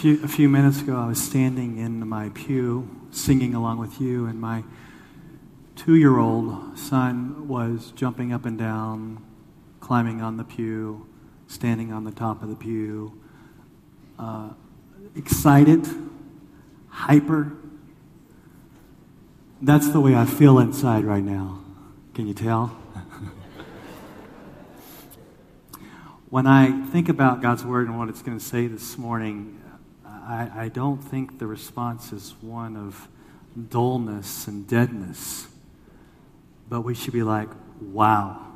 few, a few minutes ago, I was standing in my pew singing along with you, and my two year old son was jumping up and down, climbing on the pew, standing on the top of the pew, uh, excited, hyper. That's the way I feel inside right now. Can you tell? when I think about God's Word and what it's going to say this morning, I, I don't think the response is one of dullness and deadness, but we should be like, wow,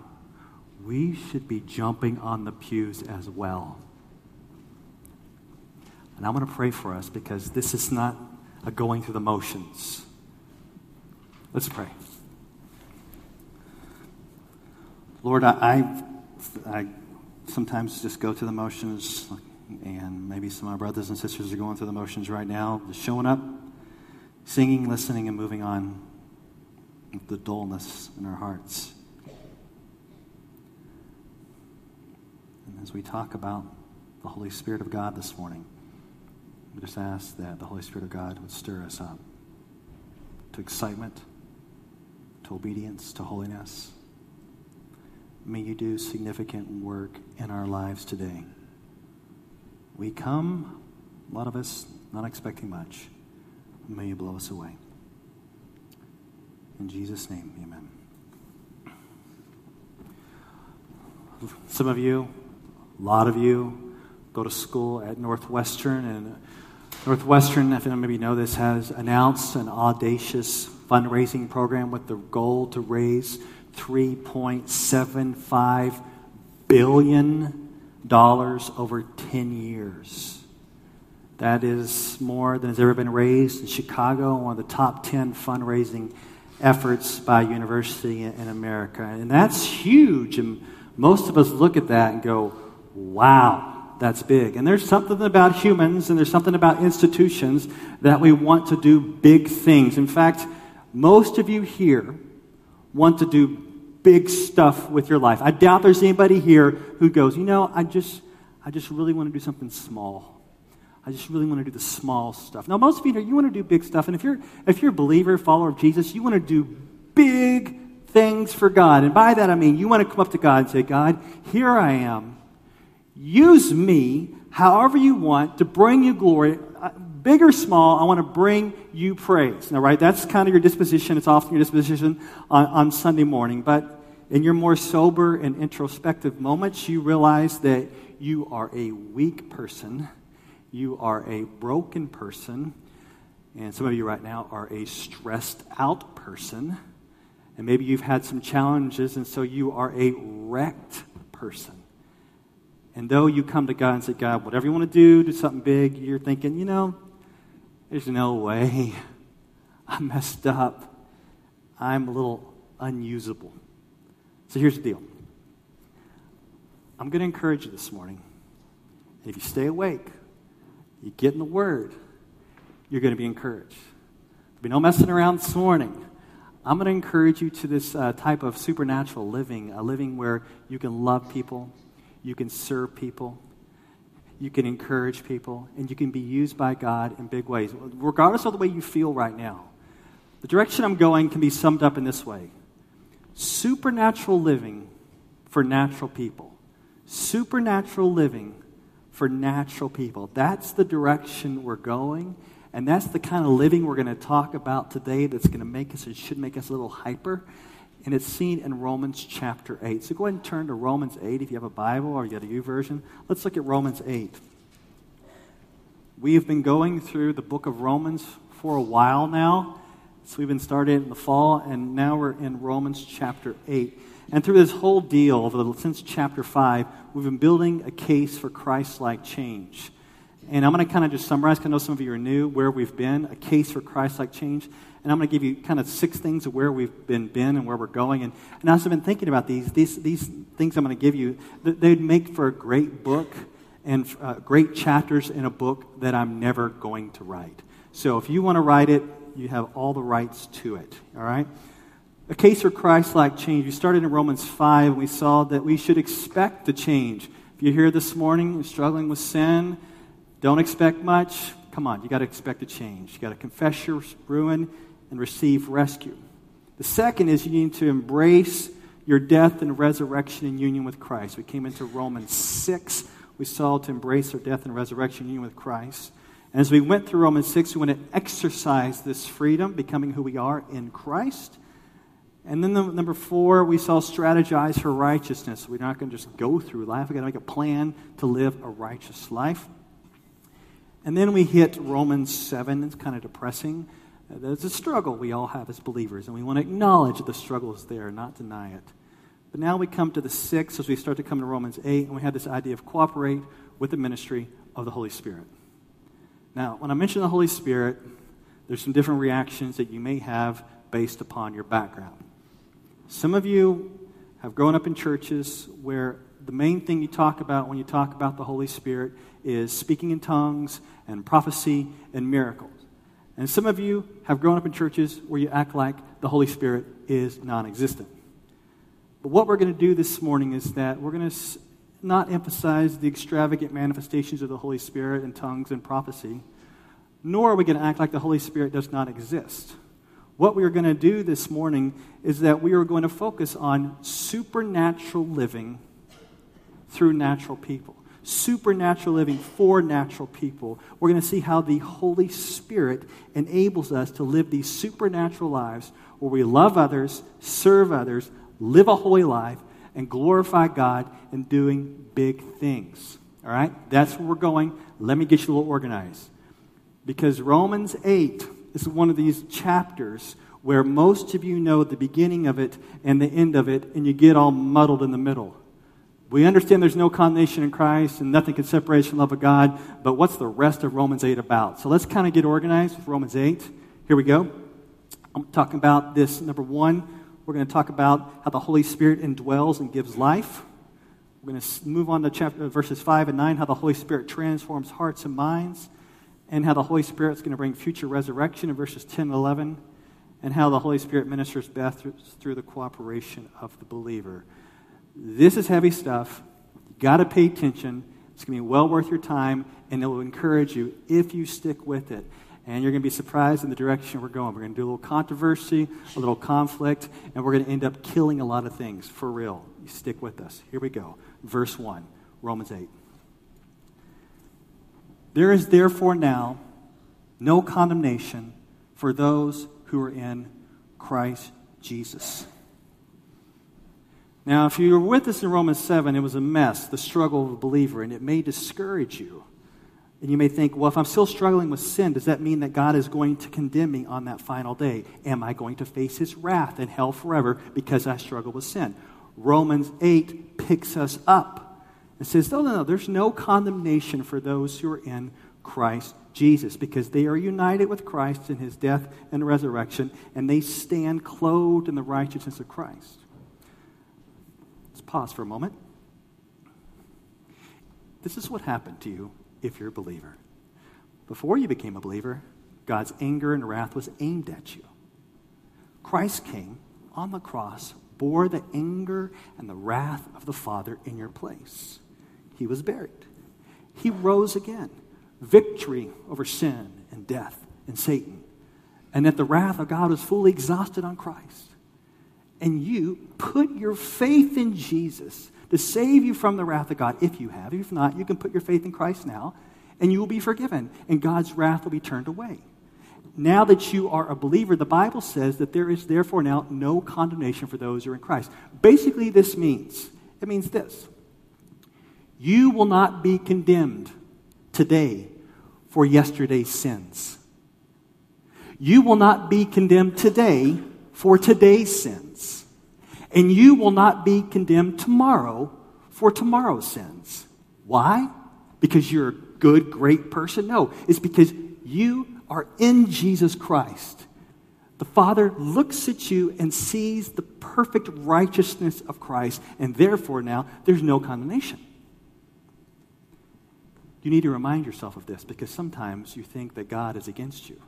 we should be jumping on the pews as well. And I'm going to pray for us because this is not a going through the motions. Let's pray. Lord, I, I, I sometimes just go through the motions and maybe some of my brothers and sisters are going through the motions right now, just showing up, singing, listening, and moving on with the dullness in our hearts. And as we talk about the Holy Spirit of God this morning, we just ask that the Holy Spirit of God would stir us up to excitement, to obedience, to holiness. May you do significant work in our lives today. We come, a lot of us, not expecting much. May you blow us away. In Jesus' name, amen. Some of you, a lot of you, go to school at Northwestern, and Northwestern, if you maybe know this, has announced an audacious fundraising program with the goal to raise $3.75 billion over 10 years. That is more than has ever been raised in Chicago, one of the top 10 fundraising efforts by a university in America. And that's huge. And most of us look at that and go, wow, that's big. And there's something about humans and there's something about institutions that we want to do big things. In fact, most of you here want to do big stuff with your life. I doubt there's anybody here who goes, you know, I just, I just really want to do something small. I just really want to do the small stuff. Now, most of you, know you want to do big stuff, and if you're if you're a believer, follower of Jesus, you want to do big things for God. And by that I mean you want to come up to God and say, God, here I am. Use me however you want to bring you glory. Big or small, I want to bring you praise. Now, right, that's kind of your disposition. It's often your disposition on, on Sunday morning. But in your more sober and introspective moments, you realize that you are a weak person, you are a broken person, and some of you right now are a stressed out person. And maybe you've had some challenges, and so you are a wrecked person. And though you come to God and say, God, whatever you want to do, do something big, you're thinking, you know, there's no way. I messed up. I'm a little unusable. So here's the deal I'm going to encourage you this morning. And if you stay awake, you get in the Word, you're going to be encouraged. There'll be no messing around this morning. I'm going to encourage you to this uh, type of supernatural living, a living where you can love people, you can serve people, you can encourage people, and you can be used by God in big ways, regardless of the way you feel right now. The direction I'm going can be summed up in this way supernatural living for natural people. Supernatural living for natural people. That's the direction we're going. And that's the kind of living we're going to talk about today that's going to make us, it should make us a little hyper. And it's seen in Romans chapter 8. So go ahead and turn to Romans 8 if you have a Bible or you got a version. Let's look at Romans 8. We have been going through the book of Romans for a while now. So we've been started in the fall, and now we're in Romans chapter 8. And through this whole deal, since chapter 5, we've been building a case for Christ like change. And I'm going to kind of just summarize, because I know some of you are new, where we've been, a case for Christ like change. And I'm going to give you kind of six things of where we've been, been and where we're going. And, and as I've been thinking about these, these, these things I'm going to give you, they'd make for a great book and uh, great chapters in a book that I'm never going to write. So if you want to write it, you have all the rights to it. All right? A case for Christ like change. We started in Romans 5, and we saw that we should expect the change. If you're here this morning you're struggling with sin, don't expect much. Come on, you got to expect a change. You got to confess your ruin and receive rescue. The second is you need to embrace your death and resurrection in union with Christ. We came into Romans 6. We saw to embrace our death and resurrection in union with Christ. And as we went through Romans 6, we want to exercise this freedom, becoming who we are in Christ. And then the, number four, we saw strategize for righteousness. We're not going to just go through life. We've got to make a plan to live a righteous life. And then we hit Romans 7. It's kind of depressing. Uh, there's a struggle we all have as believers, and we want to acknowledge the struggle is there, not deny it. But now we come to the sixth as we start to come to Romans 8, and we have this idea of cooperate with the ministry of the Holy Spirit. Now, when I mention the Holy Spirit, there's some different reactions that you may have based upon your background. Some of you have grown up in churches where the main thing you talk about when you talk about the Holy Spirit is speaking in tongues and prophecy and miracles. And some of you have grown up in churches where you act like the Holy Spirit is non existent. But what we're going to do this morning is that we're going to not emphasize the extravagant manifestations of the Holy Spirit in tongues and prophecy, nor are we going to act like the Holy Spirit does not exist. What we are going to do this morning is that we are going to focus on supernatural living through natural people. Supernatural living for natural people. We're going to see how the Holy Spirit enables us to live these supernatural lives where we love others, serve others, live a holy life, and glorify God in doing big things. All right? That's where we're going. Let me get you a little organized. Because Romans 8 is one of these chapters where most of you know the beginning of it and the end of it, and you get all muddled in the middle. We understand there's no condemnation in Christ and nothing can separate us from the love of God, but what's the rest of Romans 8 about? So let's kind of get organized with Romans 8. Here we go. I'm talking about this. Number one, we're going to talk about how the Holy Spirit indwells and gives life. We're going to move on to chapter, uh, verses 5 and 9, how the Holy Spirit transforms hearts and minds and how the Holy Spirit is going to bring future resurrection in verses 10 and 11, and how the Holy Spirit ministers death through the cooperation of the believer. This is heavy stuff. You got to pay attention. It's going to be well worth your time, and it will encourage you if you stick with it. And you're going to be surprised in the direction we're going. We're going to do a little controversy, a little conflict, and we're going to end up killing a lot of things for real. You stick with us. Here we go. Verse 1, Romans 8. There is therefore now no condemnation for those who are in Christ Jesus. Now, if you were with us in Romans 7, it was a mess, the struggle of a believer, and it may discourage you. And you may think, well, if I'm still struggling with sin, does that mean that God is going to condemn me on that final day? Am I going to face his wrath in hell forever because I struggle with sin? Romans 8 picks us up and says, no, no, no, there's no condemnation for those who are in Christ Jesus because they are united with Christ in his death and resurrection, and they stand clothed in the righteousness of Christ. Pause for a moment. This is what happened to you if you're a believer. Before you became a believer, God's anger and wrath was aimed at you. Christ came on the cross, bore the anger and the wrath of the Father in your place he was buried. He rose again. Victory over sin and death and Satan. And that the wrath of God was fully exhausted on Christ. And you put your faith in Jesus to save you from the wrath of God, if you have. If not, you can put your faith in Christ now, and you will be forgiven, and God's wrath will be turned away. Now that you are a believer, the Bible says that there is therefore now no condemnation for those who are in Christ. Basically, this means it means this you will not be condemned today for yesterday's sins. You will not be condemned today for today's sins. And you will not be condemned tomorrow for tomorrow's sins. Why? Because you're a good, great person? No, it's because you are in Jesus Christ. The Father looks at you and sees the perfect righteousness of Christ, and therefore now there's no condemnation. You need to remind yourself of this because sometimes you think that God is against you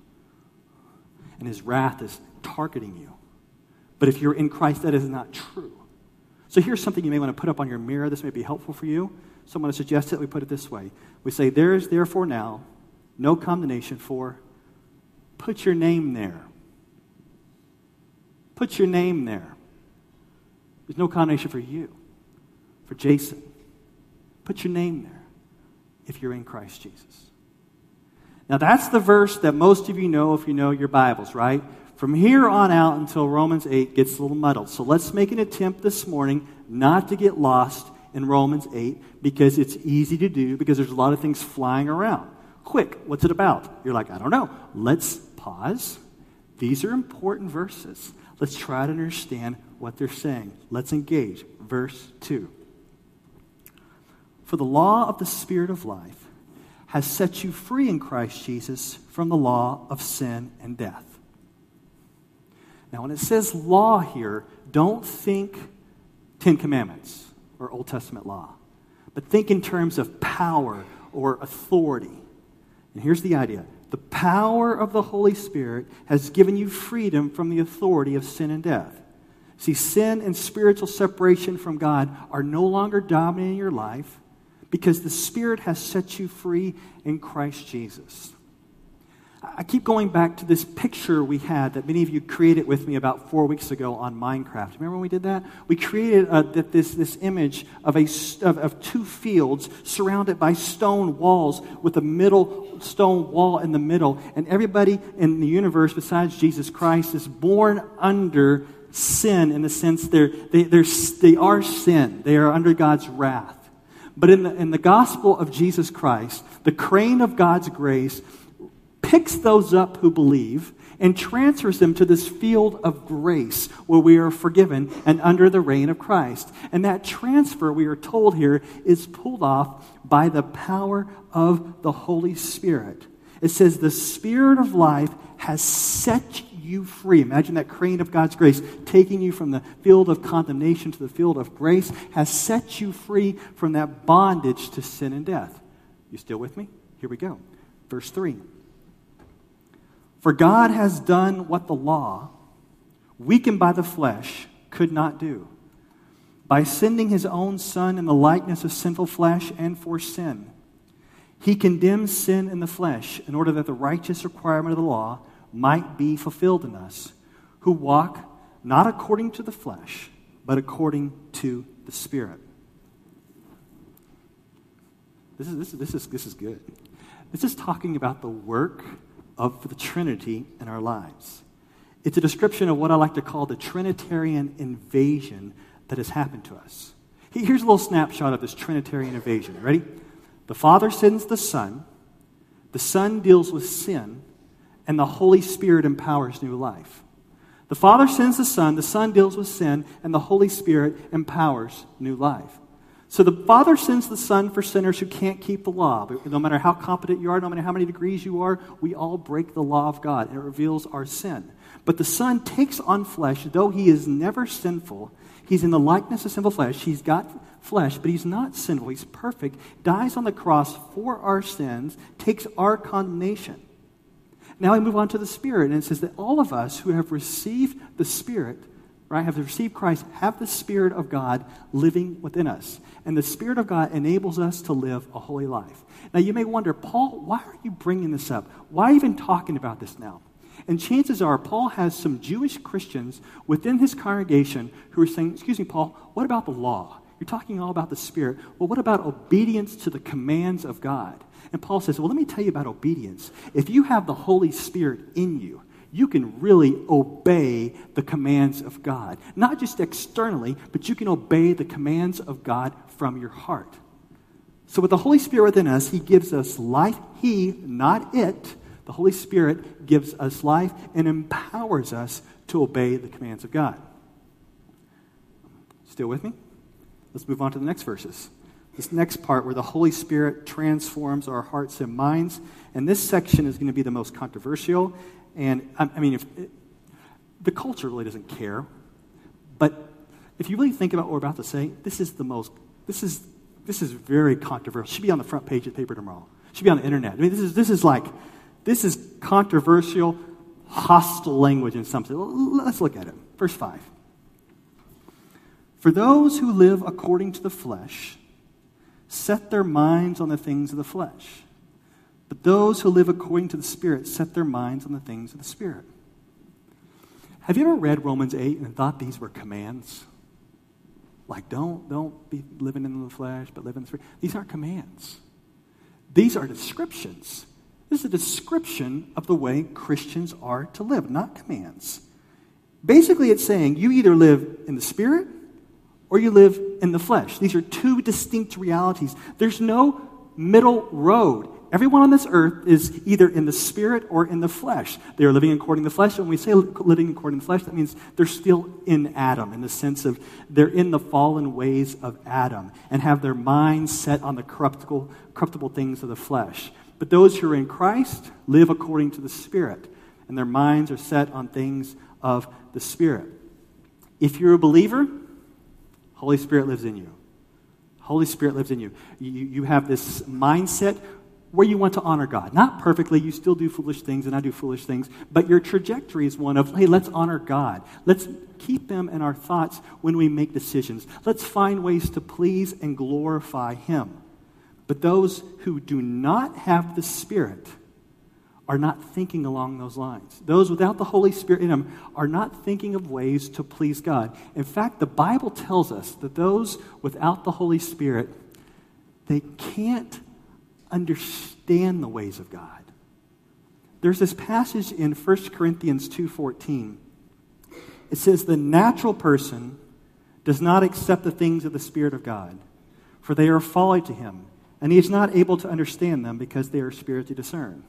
and his wrath is targeting you. But if you're in Christ, that is not true. So here's something you may want to put up on your mirror. This may be helpful for you. So I'm going to suggest that we put it this way. We say, There is therefore now no condemnation for, put your name there. Put your name there. There's no condemnation for you, for Jason. Put your name there if you're in Christ Jesus. Now, that's the verse that most of you know if you know your Bibles, right? From here on out until Romans 8 gets a little muddled. So let's make an attempt this morning not to get lost in Romans 8 because it's easy to do because there's a lot of things flying around. Quick, what's it about? You're like, I don't know. Let's pause. These are important verses. Let's try to understand what they're saying. Let's engage. Verse 2. For the law of the Spirit of life has set you free in Christ Jesus from the law of sin and death. Now, when it says law here, don't think Ten Commandments or Old Testament law, but think in terms of power or authority. And here's the idea the power of the Holy Spirit has given you freedom from the authority of sin and death. See, sin and spiritual separation from God are no longer dominating your life because the Spirit has set you free in Christ Jesus. I keep going back to this picture we had that many of you created with me about four weeks ago on Minecraft. Remember when we did that? We created uh, this, this image of, a, of, of two fields surrounded by stone walls with a middle stone wall in the middle. And everybody in the universe besides Jesus Christ is born under sin in the sense they're, they, they're, they are sin. They are under God's wrath. But in the, in the gospel of Jesus Christ, the crane of God's grace picks those up who believe and transfers them to this field of grace where we are forgiven and under the reign of Christ. And that transfer, we are told here, is pulled off by the power of the Holy Spirit. It says, The Spirit of life has set you free. Imagine that crane of God's grace taking you from the field of condemnation to the field of grace, has set you free from that bondage to sin and death. You still with me? Here we go. Verse 3. For God has done what the law, weakened by the flesh, could not do. By sending his own Son in the likeness of sinful flesh and for sin, he condemns sin in the flesh in order that the righteous requirement of the law might be fulfilled in us, who walk not according to the flesh, but according to the Spirit. This is, this is, this is, this is good. This is talking about the work of the Trinity in our lives. It's a description of what I like to call the Trinitarian invasion that has happened to us. Here's a little snapshot of this Trinitarian invasion. Ready? The Father sends the Son, the Son deals with sin, and the Holy Spirit empowers new life. The Father sends the Son, the Son deals with sin, and the Holy Spirit empowers new life. So the Father sends the Son for sinners who can't keep the law. No matter how competent you are, no matter how many degrees you are, we all break the law of God, and it reveals our sin. But the Son takes on flesh, though he is never sinful. He's in the likeness of sinful flesh. He's got flesh, but he's not sinful. He's perfect. Dies on the cross for our sins, takes our condemnation. Now we move on to the Spirit, and it says that all of us who have received the Spirit right, have received Christ, have the Spirit of God living within us. And the Spirit of God enables us to live a holy life. Now, you may wonder, Paul, why are you bringing this up? Why even talking about this now? And chances are, Paul has some Jewish Christians within his congregation who are saying, Excuse me, Paul, what about the law? You're talking all about the Spirit. Well, what about obedience to the commands of God? And Paul says, Well, let me tell you about obedience. If you have the Holy Spirit in you, you can really obey the commands of God. Not just externally, but you can obey the commands of God from your heart. So, with the Holy Spirit within us, He gives us life. He, not it, the Holy Spirit gives us life and empowers us to obey the commands of God. Still with me? Let's move on to the next verses. This next part where the Holy Spirit transforms our hearts and minds. And this section is going to be the most controversial and I, I mean, if it, the culture really doesn't care, but if you really think about what we're about to say, this is the most, this is, this is very controversial. It should be on the front page of the paper tomorrow. It should be on the internet. I mean, this is, this is like, this is controversial, hostile language in something. Let's look at it. Verse 5. For those who live according to the flesh set their minds on the things of the flesh. But those who live according to the Spirit set their minds on the things of the Spirit. Have you ever read Romans 8 and thought these were commands? Like, don't, don't be living in the flesh, but live in the Spirit. These aren't commands. These are descriptions. This is a description of the way Christians are to live, not commands. Basically, it's saying you either live in the Spirit or you live in the flesh. These are two distinct realities. There's no middle road. Everyone on this earth is either in the spirit or in the flesh. They are living according to the flesh. When we say living according to the flesh, that means they're still in Adam, in the sense of they're in the fallen ways of Adam and have their minds set on the corruptible, corruptible things of the flesh. But those who are in Christ live according to the Spirit, and their minds are set on things of the Spirit. If you're a believer, Holy Spirit lives in you. Holy Spirit lives in you. You, you have this mindset where you want to honor God. Not perfectly, you still do foolish things, and I do foolish things, but your trajectory is one of, hey, let's honor God. Let's keep them in our thoughts when we make decisions. Let's find ways to please and glorify Him. But those who do not have the Spirit are not thinking along those lines. Those without the Holy Spirit in them are not thinking of ways to please God. In fact, the Bible tells us that those without the Holy Spirit, they can't understand the ways of God. There's this passage in 1 Corinthians 2:14. It says the natural person does not accept the things of the spirit of God, for they are folly to him, and he is not able to understand them because they are spiritually discerned.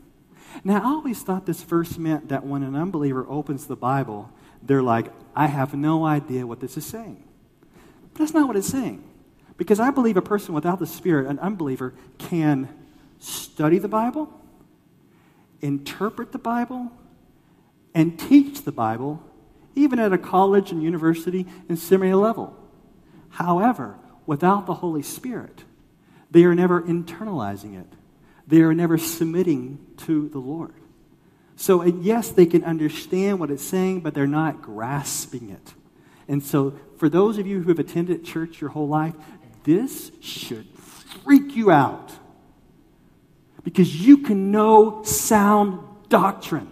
Now, I always thought this verse meant that when an unbeliever opens the Bible, they're like, I have no idea what this is saying. But that's not what it's saying. Because I believe a person without the Spirit, an unbeliever, can study the Bible, interpret the Bible, and teach the Bible, even at a college and university and seminary level. However, without the Holy Spirit, they are never internalizing it. They are never submitting to the Lord. So, yes, they can understand what it's saying, but they're not grasping it. And so, for those of you who have attended church your whole life, this should freak you out because you can know sound doctrine.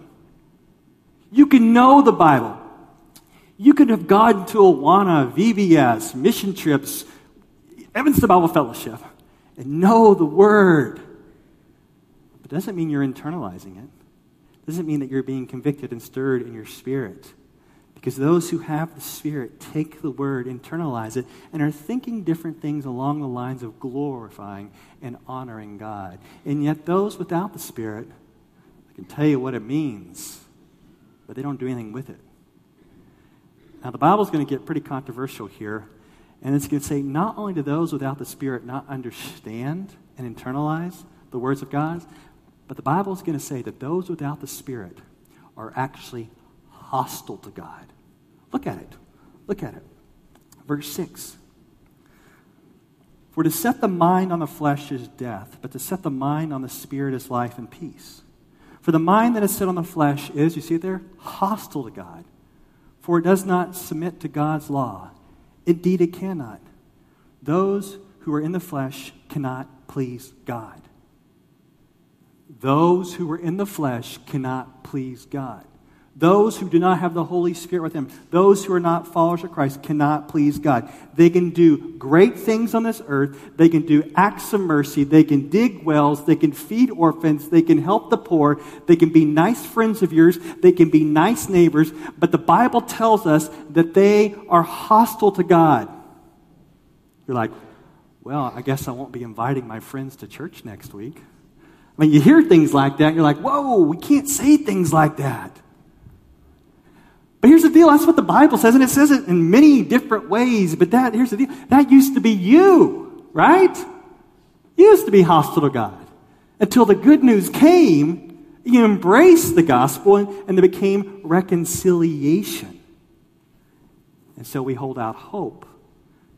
You can know the Bible. You could have gone to Awana, VBS, mission trips, Evanston Bible Fellowship, and know the Word. But doesn't mean you're internalizing it. Doesn't mean that you're being convicted and stirred in your spirit. Because those who have the Spirit take the word, internalize it, and are thinking different things along the lines of glorifying and honoring God. And yet, those without the Spirit, I can tell you what it means, but they don't do anything with it. Now, the Bible's going to get pretty controversial here, and it's going to say not only do those without the Spirit not understand and internalize the words of God, but the Bible is going to say that those without the Spirit are actually hostile to God. Look at it. Look at it. Verse 6. For to set the mind on the flesh is death, but to set the mind on the spirit is life and peace. For the mind that is set on the flesh is, you see it there, hostile to God. For it does not submit to God's law. Indeed, it cannot. Those who are in the flesh cannot please God. Those who are in the flesh cannot please God. Those who do not have the Holy Spirit with them, those who are not followers of Christ, cannot please God. They can do great things on this earth. They can do acts of mercy. They can dig wells. They can feed orphans. They can help the poor. They can be nice friends of yours. They can be nice neighbors. But the Bible tells us that they are hostile to God. You're like, well, I guess I won't be inviting my friends to church next week. I mean, you hear things like that, you're like, whoa, we can't say things like that. But here's the deal that's what the Bible says, and it says it in many different ways. But that, here's the deal that used to be you, right? You used to be hostile to God. Until the good news came, you embraced the gospel, and, and there became reconciliation. And so we hold out hope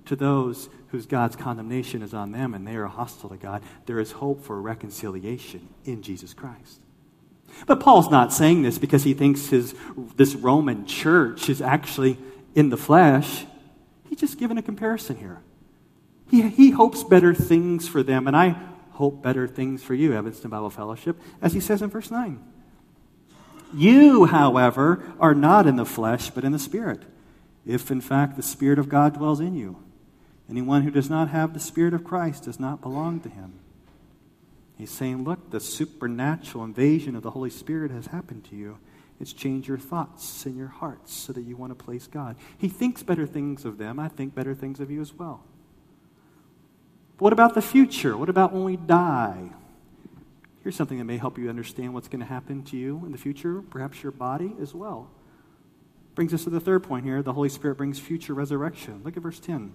to those whose God's condemnation is on them and they are hostile to God. There is hope for reconciliation in Jesus Christ. But Paul's not saying this because he thinks his, this Roman church is actually in the flesh. He's just giving a comparison here. He, he hopes better things for them, and I hope better things for you, Evanston Bible Fellowship, as he says in verse 9. You, however, are not in the flesh, but in the Spirit, if in fact the Spirit of God dwells in you. Anyone who does not have the Spirit of Christ does not belong to him. He's saying, look, the supernatural invasion of the Holy Spirit has happened to you. It's changed your thoughts and your hearts so that you want to place God. He thinks better things of them. I think better things of you as well. But what about the future? What about when we die? Here's something that may help you understand what's going to happen to you in the future, perhaps your body as well. Brings us to the third point here. The Holy Spirit brings future resurrection. Look at verse 10.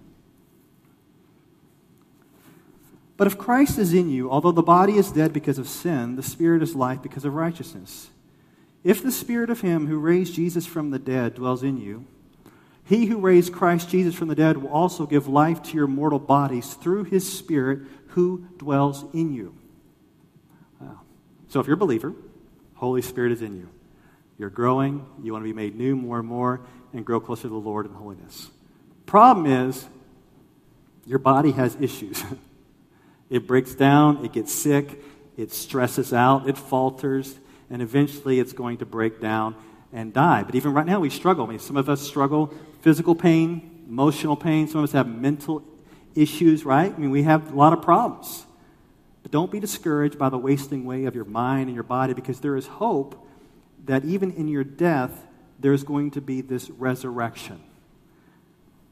But if Christ is in you, although the body is dead because of sin, the spirit is life because of righteousness. If the spirit of him who raised Jesus from the dead dwells in you, he who raised Christ Jesus from the dead will also give life to your mortal bodies through his spirit who dwells in you. Wow. So if you're a believer, Holy Spirit is in you. You're growing, you want to be made new more and more, and grow closer to the Lord in holiness. Problem is, your body has issues. It breaks down, it gets sick, it stresses out, it falters, and eventually it's going to break down and die. But even right now, we struggle. I mean, some of us struggle physical pain, emotional pain. Some of us have mental issues, right? I mean, we have a lot of problems. But don't be discouraged by the wasting away of your mind and your body because there is hope that even in your death, there's going to be this resurrection.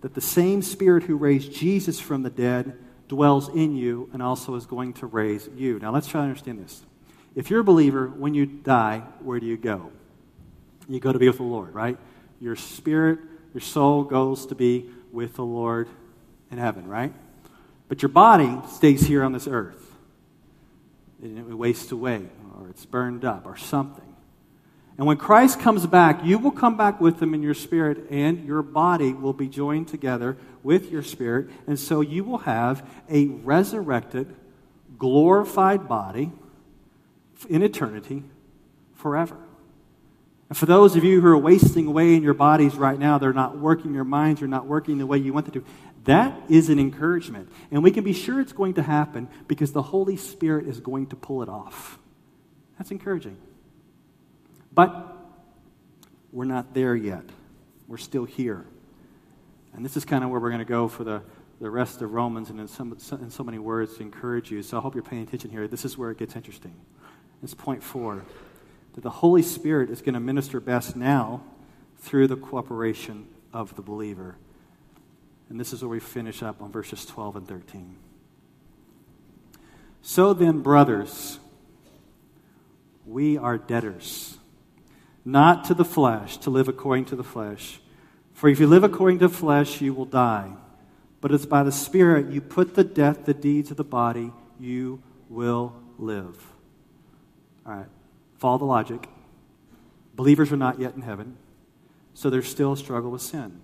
That the same Spirit who raised Jesus from the dead dwells in you and also is going to raise you. Now, let's try to understand this. If you're a believer, when you die, where do you go? You go to be with the Lord, right? Your spirit, your soul goes to be with the Lord in heaven, right? But your body stays here on this earth. And it wastes away, or it's burned up, or something. And when Christ comes back, you will come back with him in your spirit, and your body will be joined together with your spirit. And so you will have a resurrected, glorified body in eternity forever. And for those of you who are wasting away in your bodies right now, they're not working, your minds are not working the way you want them to, that is an encouragement. And we can be sure it's going to happen because the Holy Spirit is going to pull it off. That's encouraging. But we're not there yet. We're still here. And this is kind of where we're going to go for the, the rest of Romans and in, some, in so many words to encourage you. So I hope you're paying attention here. This is where it gets interesting. It's point four that the Holy Spirit is going to minister best now through the cooperation of the believer. And this is where we finish up on verses 12 and 13. So then, brothers, we are debtors not to the flesh, to live according to the flesh. For if you live according to flesh, you will die. But it's by the Spirit you put to death the deeds of the body, you will live. All right, follow the logic. Believers are not yet in heaven, so there's still a struggle with sin.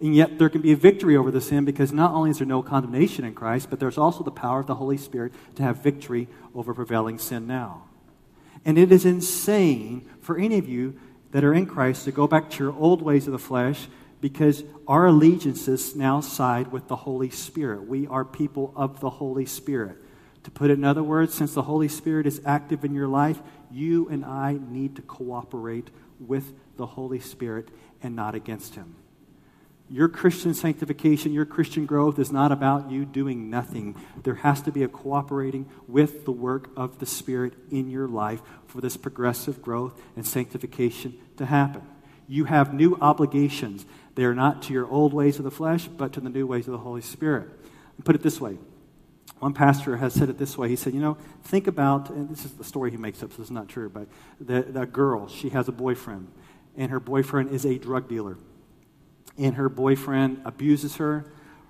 And yet there can be a victory over the sin because not only is there no condemnation in Christ, but there's also the power of the Holy Spirit to have victory over prevailing sin now. And it is insane for any of you that are in Christ to go back to your old ways of the flesh because our allegiances now side with the Holy Spirit. We are people of the Holy Spirit. To put it in other words, since the Holy Spirit is active in your life, you and I need to cooperate with the Holy Spirit and not against Him. Your Christian sanctification, your Christian growth is not about you doing nothing. There has to be a cooperating with the work of the Spirit in your life for this progressive growth and sanctification to happen. You have new obligations. They are not to your old ways of the flesh, but to the new ways of the Holy Spirit. Put it this way. One pastor has said it this way. He said, You know, think about, and this is the story he makes up, so it's not true, but the, the girl, she has a boyfriend, and her boyfriend is a drug dealer and her boyfriend abuses her.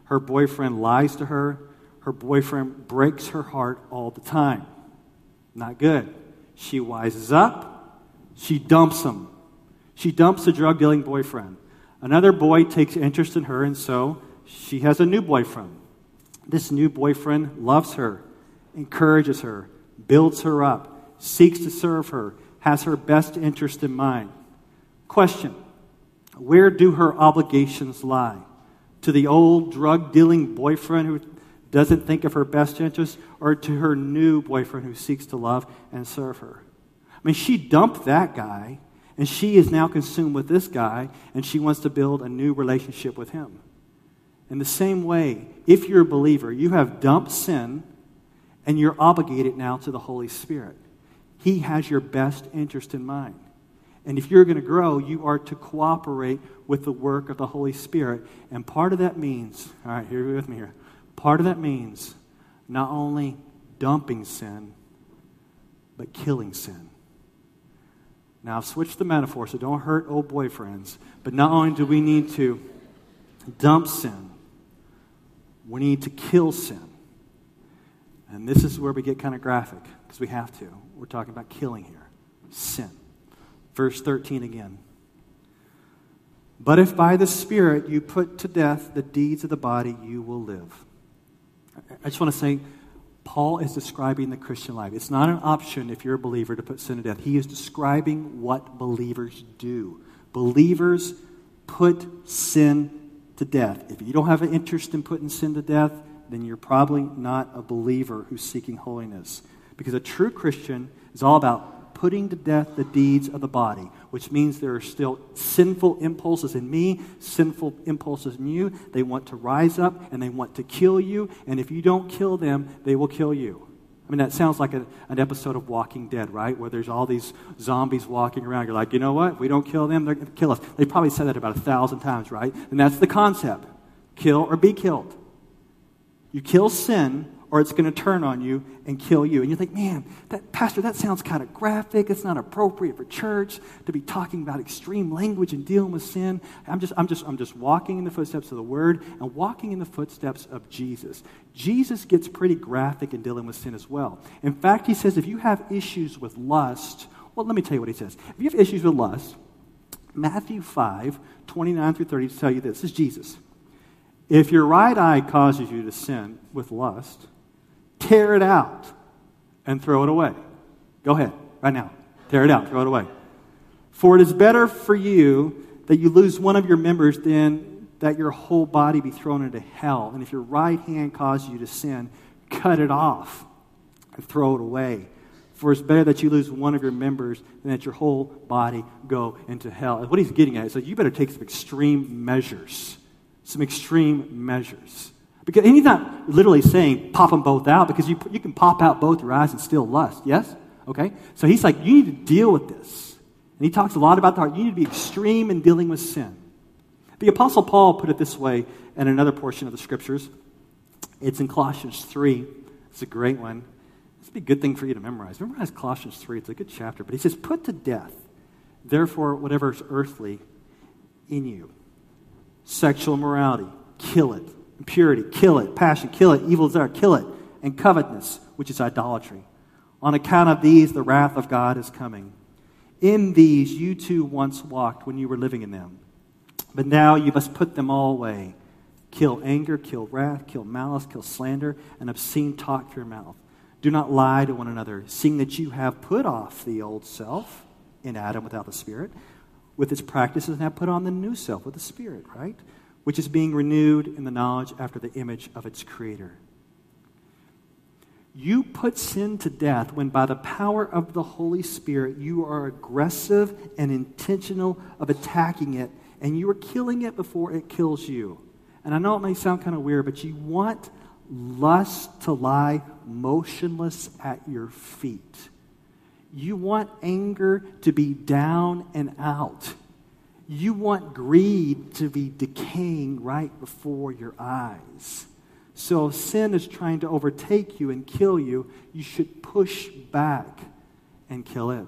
Her boyfriend lies to her. Her boyfriend breaks her heart all the time. Not good. She wises up. She dumps him. She dumps the drug dealing boyfriend. Another boy takes interest in her, and so she has a new boyfriend. This new boyfriend loves her, encourages her, builds her up, seeks to serve her, has her best interest in mind. Question where do her obligations lie? To the old drug dealing boyfriend who doesn't think of her best interest, or to her new boyfriend who seeks to love and serve her. I mean, she dumped that guy, and she is now consumed with this guy, and she wants to build a new relationship with him. In the same way, if you're a believer, you have dumped sin, and you're obligated now to the Holy Spirit. He has your best interest in mind. And if you're going to grow, you are to cooperate with the work of the Holy Spirit. And part of that means, all right, here with me here. Part of that means not only dumping sin, but killing sin. Now, I've switched the metaphor, so don't hurt old boyfriends. But not only do we need to dump sin, we need to kill sin. And this is where we get kind of graphic, because we have to. We're talking about killing here sin. Verse 13 again. But if by the Spirit you put to death the deeds of the body, you will live. I just want to say, Paul is describing the Christian life. It's not an option if you're a believer to put sin to death. He is describing what believers do. Believers put sin to death. If you don't have an interest in putting sin to death, then you're probably not a believer who's seeking holiness. Because a true Christian is all about putting to death the deeds of the body, which means there are still sinful impulses in me, sinful impulses in you. They want to rise up and they want to kill you. And if you don't kill them, they will kill you. I mean, that sounds like a, an episode of Walking Dead, right? Where there's all these zombies walking around. You're like, you know what? If we don't kill them, they're going to kill us. They probably said that about a thousand times, right? And that's the concept kill or be killed. You kill sin or it's going to turn on you and kill you. And you think, man, that, Pastor, that sounds kind of graphic. It's not appropriate for church to be talking about extreme language and dealing with sin. I'm just, I'm just, I'm just walking in the footsteps of the Word and walking in the footsteps of Jesus. Jesus gets pretty graphic in dealing with sin as well. In fact, he says if you have issues with lust, well, let me tell you what he says. If you have issues with lust, Matthew 5, 29 through 30 to tell you this. This is Jesus. If your right eye causes you to sin with lust, tear it out and throw it away. Go ahead, right now. Tear it out, throw it away. For it is better for you that you lose one of your members than that your whole body be thrown into hell. And if your right hand causes you to sin, cut it off and throw it away. For it's better that you lose one of your members than that your whole body go into hell. And what he's getting at is that you better take some extreme measures. Some extreme measures. Because he's not literally saying pop them both out because you, you can pop out both your eyes and still lust. Yes? Okay? So he's like, you need to deal with this. And he talks a lot about the heart. You need to be extreme in dealing with sin. The Apostle Paul put it this way in another portion of the scriptures. It's in Colossians 3. It's a great one. This would be a good thing for you to memorize. Memorize Colossians 3. It's a good chapter. But he says, Put to death, therefore, whatever is earthly in you sexual immorality, kill it impurity, kill it. Passion, kill it. Evil desire, kill it. And covetousness, which is idolatry. On account of these, the wrath of God is coming. In these you too once walked when you were living in them. But now you must put them all away. Kill anger, kill wrath, kill malice, kill slander, and obscene talk through your mouth. Do not lie to one another, seeing that you have put off the old self in Adam without the Spirit, with its practices, and have put on the new self with the Spirit, right? Which is being renewed in the knowledge after the image of its creator. You put sin to death when, by the power of the Holy Spirit, you are aggressive and intentional of attacking it, and you are killing it before it kills you. And I know it may sound kind of weird, but you want lust to lie motionless at your feet. You want anger to be down and out. You want greed to be decaying right before your eyes. So if sin is trying to overtake you and kill you, you should push back and kill it.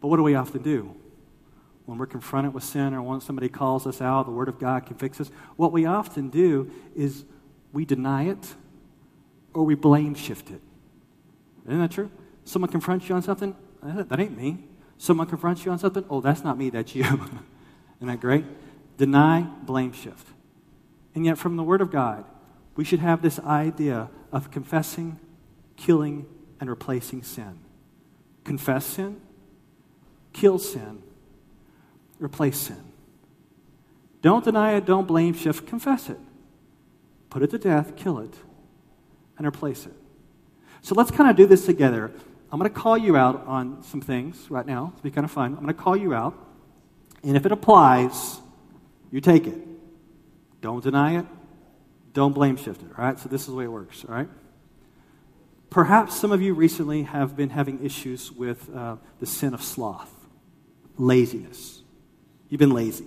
But what do we often do? When we're confronted with sin or when somebody calls us out, the Word of God convicts us, what we often do is we deny it or we blame shift it. Isn't that true? Someone confronts you on something, eh, that ain't me. Someone confronts you on something, oh, that's not me, that's you. Isn't that great? Deny, blame shift. And yet, from the Word of God, we should have this idea of confessing, killing, and replacing sin. Confess sin, kill sin, replace sin. Don't deny it, don't blame shift, confess it. put it to death, kill it, and replace it. So let's kind of do this together. I'm going to call you out on some things right now. It'll be kind of fun. I'm going to call you out. And if it applies, you take it. Don't deny it. Don't blame shift it. All right? So this is the way it works. All right? Perhaps some of you recently have been having issues with uh, the sin of sloth, laziness. You've been lazy.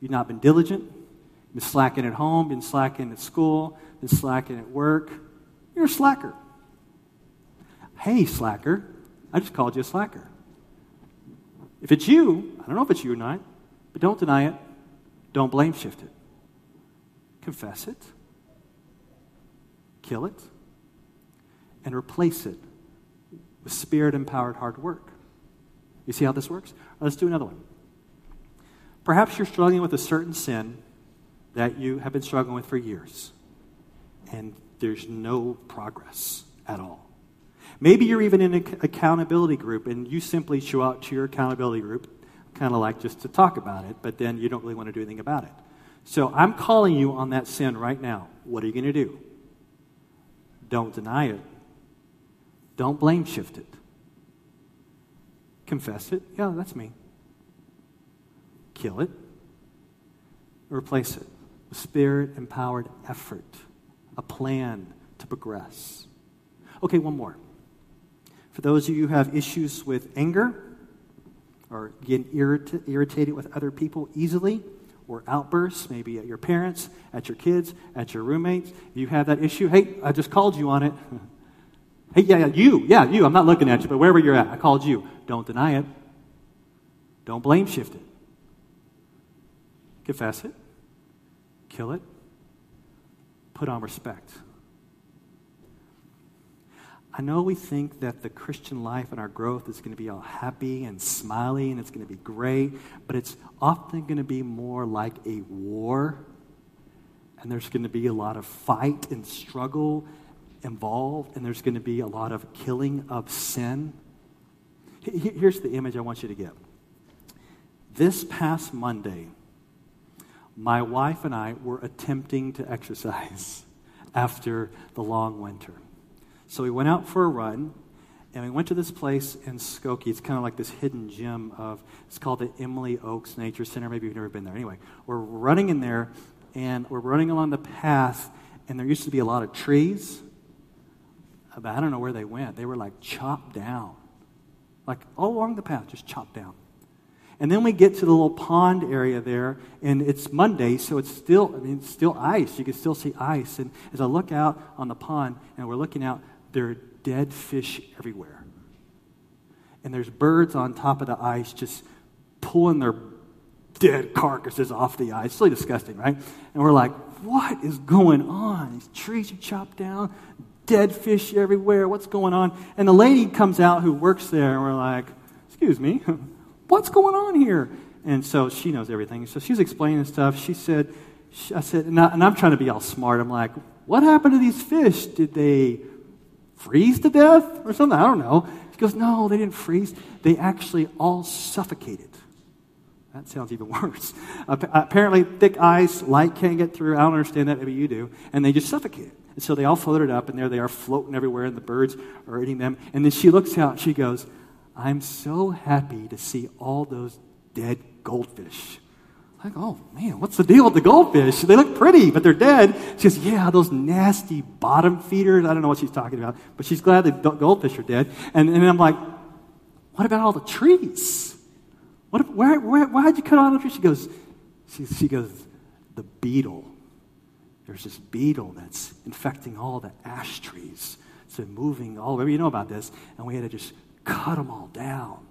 You've not been diligent. You've been slacking at home, been slacking at school, been slacking at work. You're a slacker. Hey, slacker, I just called you a slacker. If it's you, I don't know if it's you or not, but don't deny it. Don't blame shift it. Confess it. Kill it. And replace it with spirit empowered hard work. You see how this works? Let's do another one. Perhaps you're struggling with a certain sin that you have been struggling with for years, and there's no progress at all. Maybe you're even in an accountability group and you simply show out to your accountability group, kind of like just to talk about it, but then you don't really want to do anything about it. So I'm calling you on that sin right now. What are you going to do? Don't deny it. Don't blame shift it. Confess it. Yeah, that's me. Kill it. Replace it spirit empowered effort, a plan to progress. Okay, one more. For those of you who have issues with anger or getting irrit- irritated with other people easily, or outbursts, maybe at your parents, at your kids, at your roommates, you have that issue, hey, I just called you on it. hey, yeah, yeah, you, yeah, you. I'm not looking at you, but wherever you're at, I called you. Don't deny it. Don't blame shift it. Confess it. Kill it. Put on respect. I know we think that the Christian life and our growth is going to be all happy and smiley and it's going to be great, but it's often going to be more like a war. And there's going to be a lot of fight and struggle involved, and there's going to be a lot of killing of sin. Here's the image I want you to get. This past Monday, my wife and I were attempting to exercise after the long winter. So we went out for a run, and we went to this place in Skokie. It's kind of like this hidden gem of, it's called the Emily Oaks Nature Center. Maybe you've never been there. Anyway, we're running in there, and we're running along the path, and there used to be a lot of trees. Uh, but I don't know where they went. They were like chopped down. Like all along the path, just chopped down. And then we get to the little pond area there, and it's Monday, so it's still, I mean, it's still ice. You can still see ice. And as I look out on the pond, and we're looking out, there are dead fish everywhere. And there's birds on top of the ice just pulling their dead carcasses off the ice. It's really disgusting, right? And we're like, what is going on? These trees are chopped down, dead fish everywhere. What's going on? And the lady comes out who works there, and we're like, excuse me, what's going on here? And so she knows everything. So she's explaining stuff. She said, I said, and, I, am trying to be all smart. I'm like, what happened to these fish? Did they freeze to death or something? I don't know. She goes, No, they didn't freeze. They actually all suffocated. That sounds even worse. Apparently, thick ice, light can't get through. I don't understand that. Maybe you do. And they just suffocated. And so they all floated up, and there they are floating everywhere, and the birds are eating them. And then she looks out, she goes, I'm so happy to see all those dead goldfish. Like, oh man, what's the deal with the goldfish? They look pretty, but they're dead. She goes, yeah, those nasty bottom feeders. I don't know what she's talking about, but she's glad the goldfish are dead. And, and I'm like, what about all the trees? What, where, where, why'd you cut all the trees? She goes, she, she goes, the beetle. There's this beetle that's infecting all the ash trees. It's moving all over. You know about this. And we had to just cut them all down.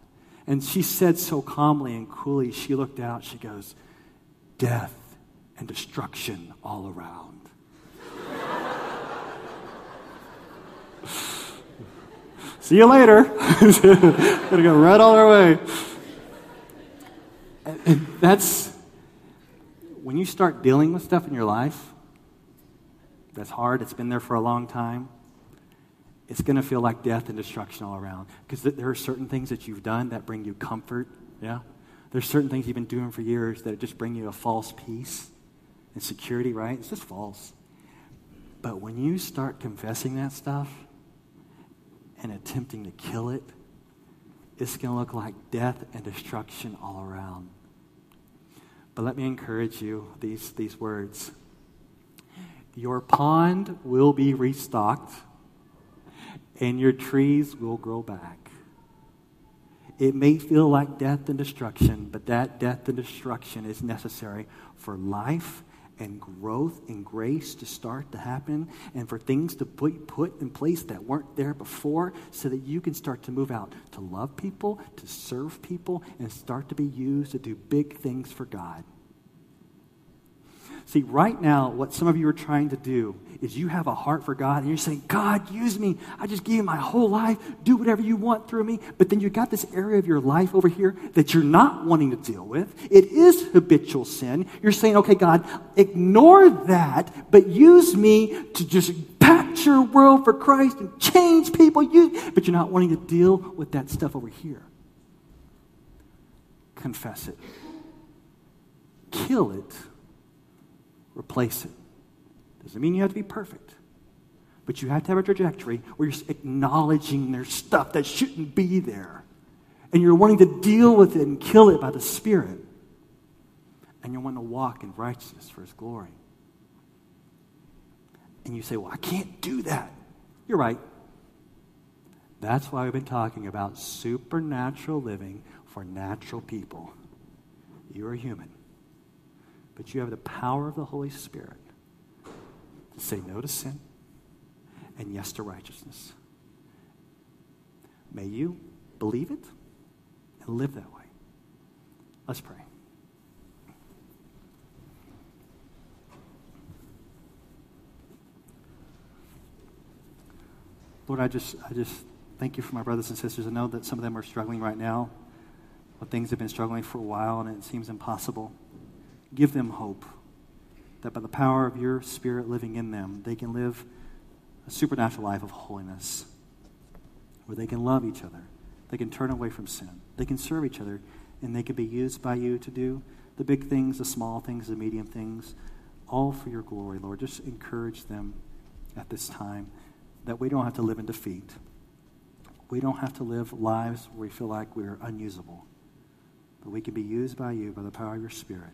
And she said so calmly and coolly, she looked out, she goes, death and destruction all around. See you later. Gonna go right all our way. And that's when you start dealing with stuff in your life that's hard, it's been there for a long time, it's going to feel like death and destruction all around. Because there are certain things that you've done that bring you comfort, yeah? There's certain things you've been doing for years that just bring you a false peace. and security, right? It's just false. But when you start confessing that stuff and attempting to kill it, it's going to look like death and destruction all around. But let me encourage you these, these words. Your pond will be restocked, and your trees will grow back. It may feel like death and destruction, but that death and destruction is necessary for life and growth and grace to start to happen and for things to be put in place that weren't there before so that you can start to move out to love people, to serve people, and start to be used to do big things for God. See, right now, what some of you are trying to do is you have a heart for God and you're saying, God, use me. I just gave you my whole life. Do whatever you want through me. But then you got this area of your life over here that you're not wanting to deal with. It is habitual sin. You're saying, okay, God, ignore that, but use me to just patch your world for Christ and change people. You, but you're not wanting to deal with that stuff over here. Confess it. Kill it replace it. Doesn't mean you have to be perfect, but you have to have a trajectory where you're acknowledging there's stuff that shouldn't be there. And you're wanting to deal with it and kill it by the Spirit. And you're wanting to walk in righteousness for His glory. And you say, Well, I can't do that. You're right. That's why we've been talking about supernatural living for natural people. You're human but you have the power of the Holy Spirit to say no to sin and yes to righteousness. May you believe it and live that way. Let's pray. Lord, I just, I just thank you for my brothers and sisters. I know that some of them are struggling right now. But things have been struggling for a while, and it seems impossible. Give them hope that by the power of your Spirit living in them, they can live a supernatural life of holiness where they can love each other, they can turn away from sin, they can serve each other, and they can be used by you to do the big things, the small things, the medium things, all for your glory, Lord. Just encourage them at this time that we don't have to live in defeat. We don't have to live lives where we feel like we're unusable, but we can be used by you by the power of your Spirit.